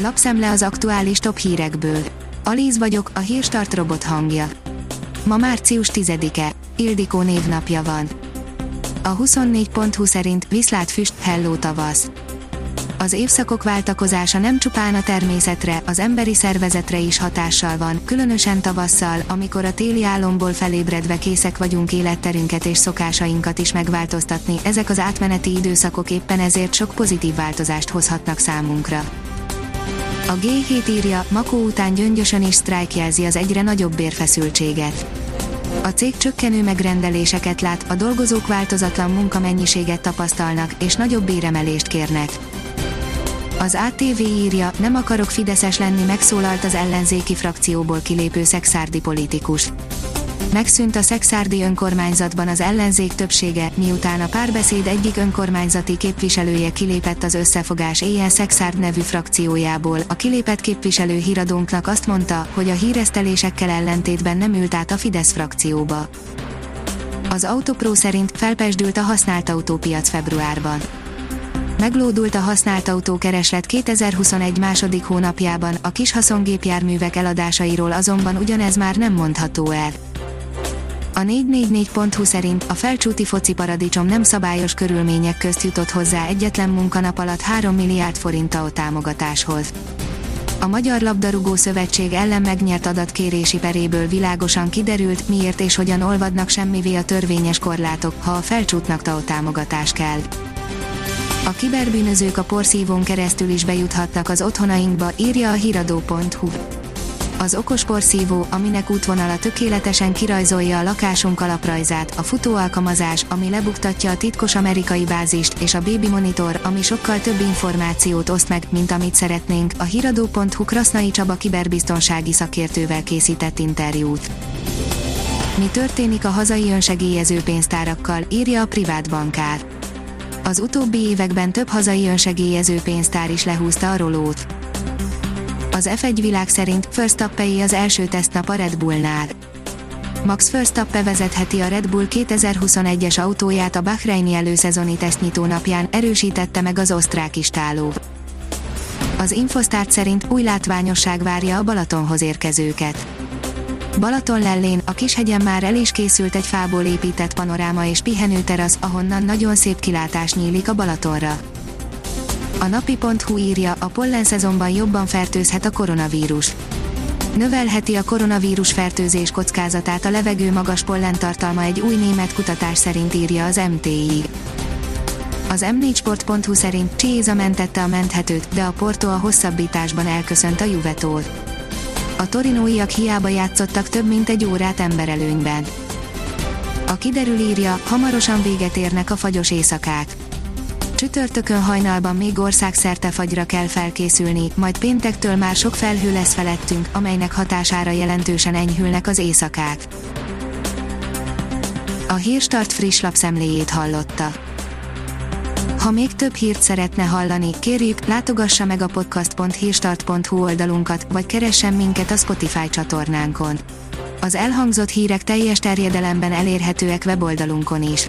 Lapszemle az aktuális top hírekből. Alíz vagyok, a hírstart robot hangja. Ma március 10-e, Ildikó névnapja van. A 24.20 szerint viszlát füst, helló tavasz. Az évszakok váltakozása nem csupán a természetre, az emberi szervezetre is hatással van, különösen tavasszal, amikor a téli álomból felébredve készek vagyunk életterünket és szokásainkat is megváltoztatni, ezek az átmeneti időszakok éppen ezért sok pozitív változást hozhatnak számunkra. A G7 írja, Makó után gyöngyösön is sztrájk jelzi az egyre nagyobb bérfeszültséget. A cég csökkenő megrendeléseket lát, a dolgozók változatlan munkamennyiséget tapasztalnak, és nagyobb béremelést kérnek. Az ATV írja, nem akarok fideszes lenni megszólalt az ellenzéki frakcióból kilépő szexárdi politikus. Megszűnt a szexárdi önkormányzatban az ellenzék többsége, miután a párbeszéd egyik önkormányzati képviselője kilépett az összefogás éjjel szexárd nevű frakciójából. A kilépett képviselő híradónknak azt mondta, hogy a híresztelésekkel ellentétben nem ült át a Fidesz frakcióba. Az Autopro szerint felpesdült a használt autópiac februárban Meglódult a használt autó kereslet 2021 második hónapjában, a kis haszongépjárművek eladásairól azonban ugyanez már nem mondható el. A 444.hu szerint a felcsúti foci paradicsom nem szabályos körülmények közt jutott hozzá egyetlen munkanap alatt 3 milliárd forint a támogatáshoz. A Magyar Labdarúgó Szövetség ellen megnyert adatkérési peréből világosan kiderült, miért és hogyan olvadnak semmivé a törvényes korlátok, ha a felcsútnak TAO támogatás kell. A kiberbűnözők a porszívón keresztül is bejuthatnak az otthonainkba, írja a hiradó.hu. Az okos porszívó, aminek útvonala tökéletesen kirajzolja a lakásunk alaprajzát, a futóalkalmazás, ami lebuktatja a titkos amerikai bázist, és a Baby Monitor, ami sokkal több információt oszt meg, mint amit szeretnénk, a hiradó.hu Krasznai Csaba kiberbiztonsági szakértővel készített interjút. Mi történik a hazai önsegélyező pénztárakkal, írja a privát bankár az utóbbi években több hazai önsegélyező pénztár is lehúzta a rolót. Az F1 világ szerint Verstappei az első tesztnap a Red Bullnál. Max Verstappen vezetheti a Red Bull 2021-es autóját a Bahreini előszezoni tesztnyitó napján, erősítette meg az osztrák istáló. Az Infosztárt szerint új látványosság várja a Balatonhoz érkezőket Balaton lellén, a Kishegyen már el is készült egy fából épített panoráma és pihenőterasz, ahonnan nagyon szép kilátás nyílik a Balatonra. A napi.hu írja, a pollen szezonban jobban fertőzhet a koronavírus. Növelheti a koronavírus fertőzés kockázatát a levegő magas pollentartalma egy új német kutatás szerint írja az MTI. Az m4sport.hu szerint Chiesa mentette a menthetőt, de a Porto a hosszabbításban elköszönt a Juvetól a torinóiak hiába játszottak több mint egy órát emberelőnyben. A kiderül írja, hamarosan véget érnek a fagyos éjszakák. Csütörtökön hajnalban még országszerte fagyra kell felkészülni, majd péntektől már sok felhő lesz felettünk, amelynek hatására jelentősen enyhülnek az éjszakák. A Hírstart friss lapszemléjét hallotta. Ha még több hírt szeretne hallani, kérjük, látogassa meg a podcast.hírstart.hu oldalunkat, vagy keressen minket a Spotify csatornánkon. Az elhangzott hírek teljes terjedelemben elérhetőek weboldalunkon is.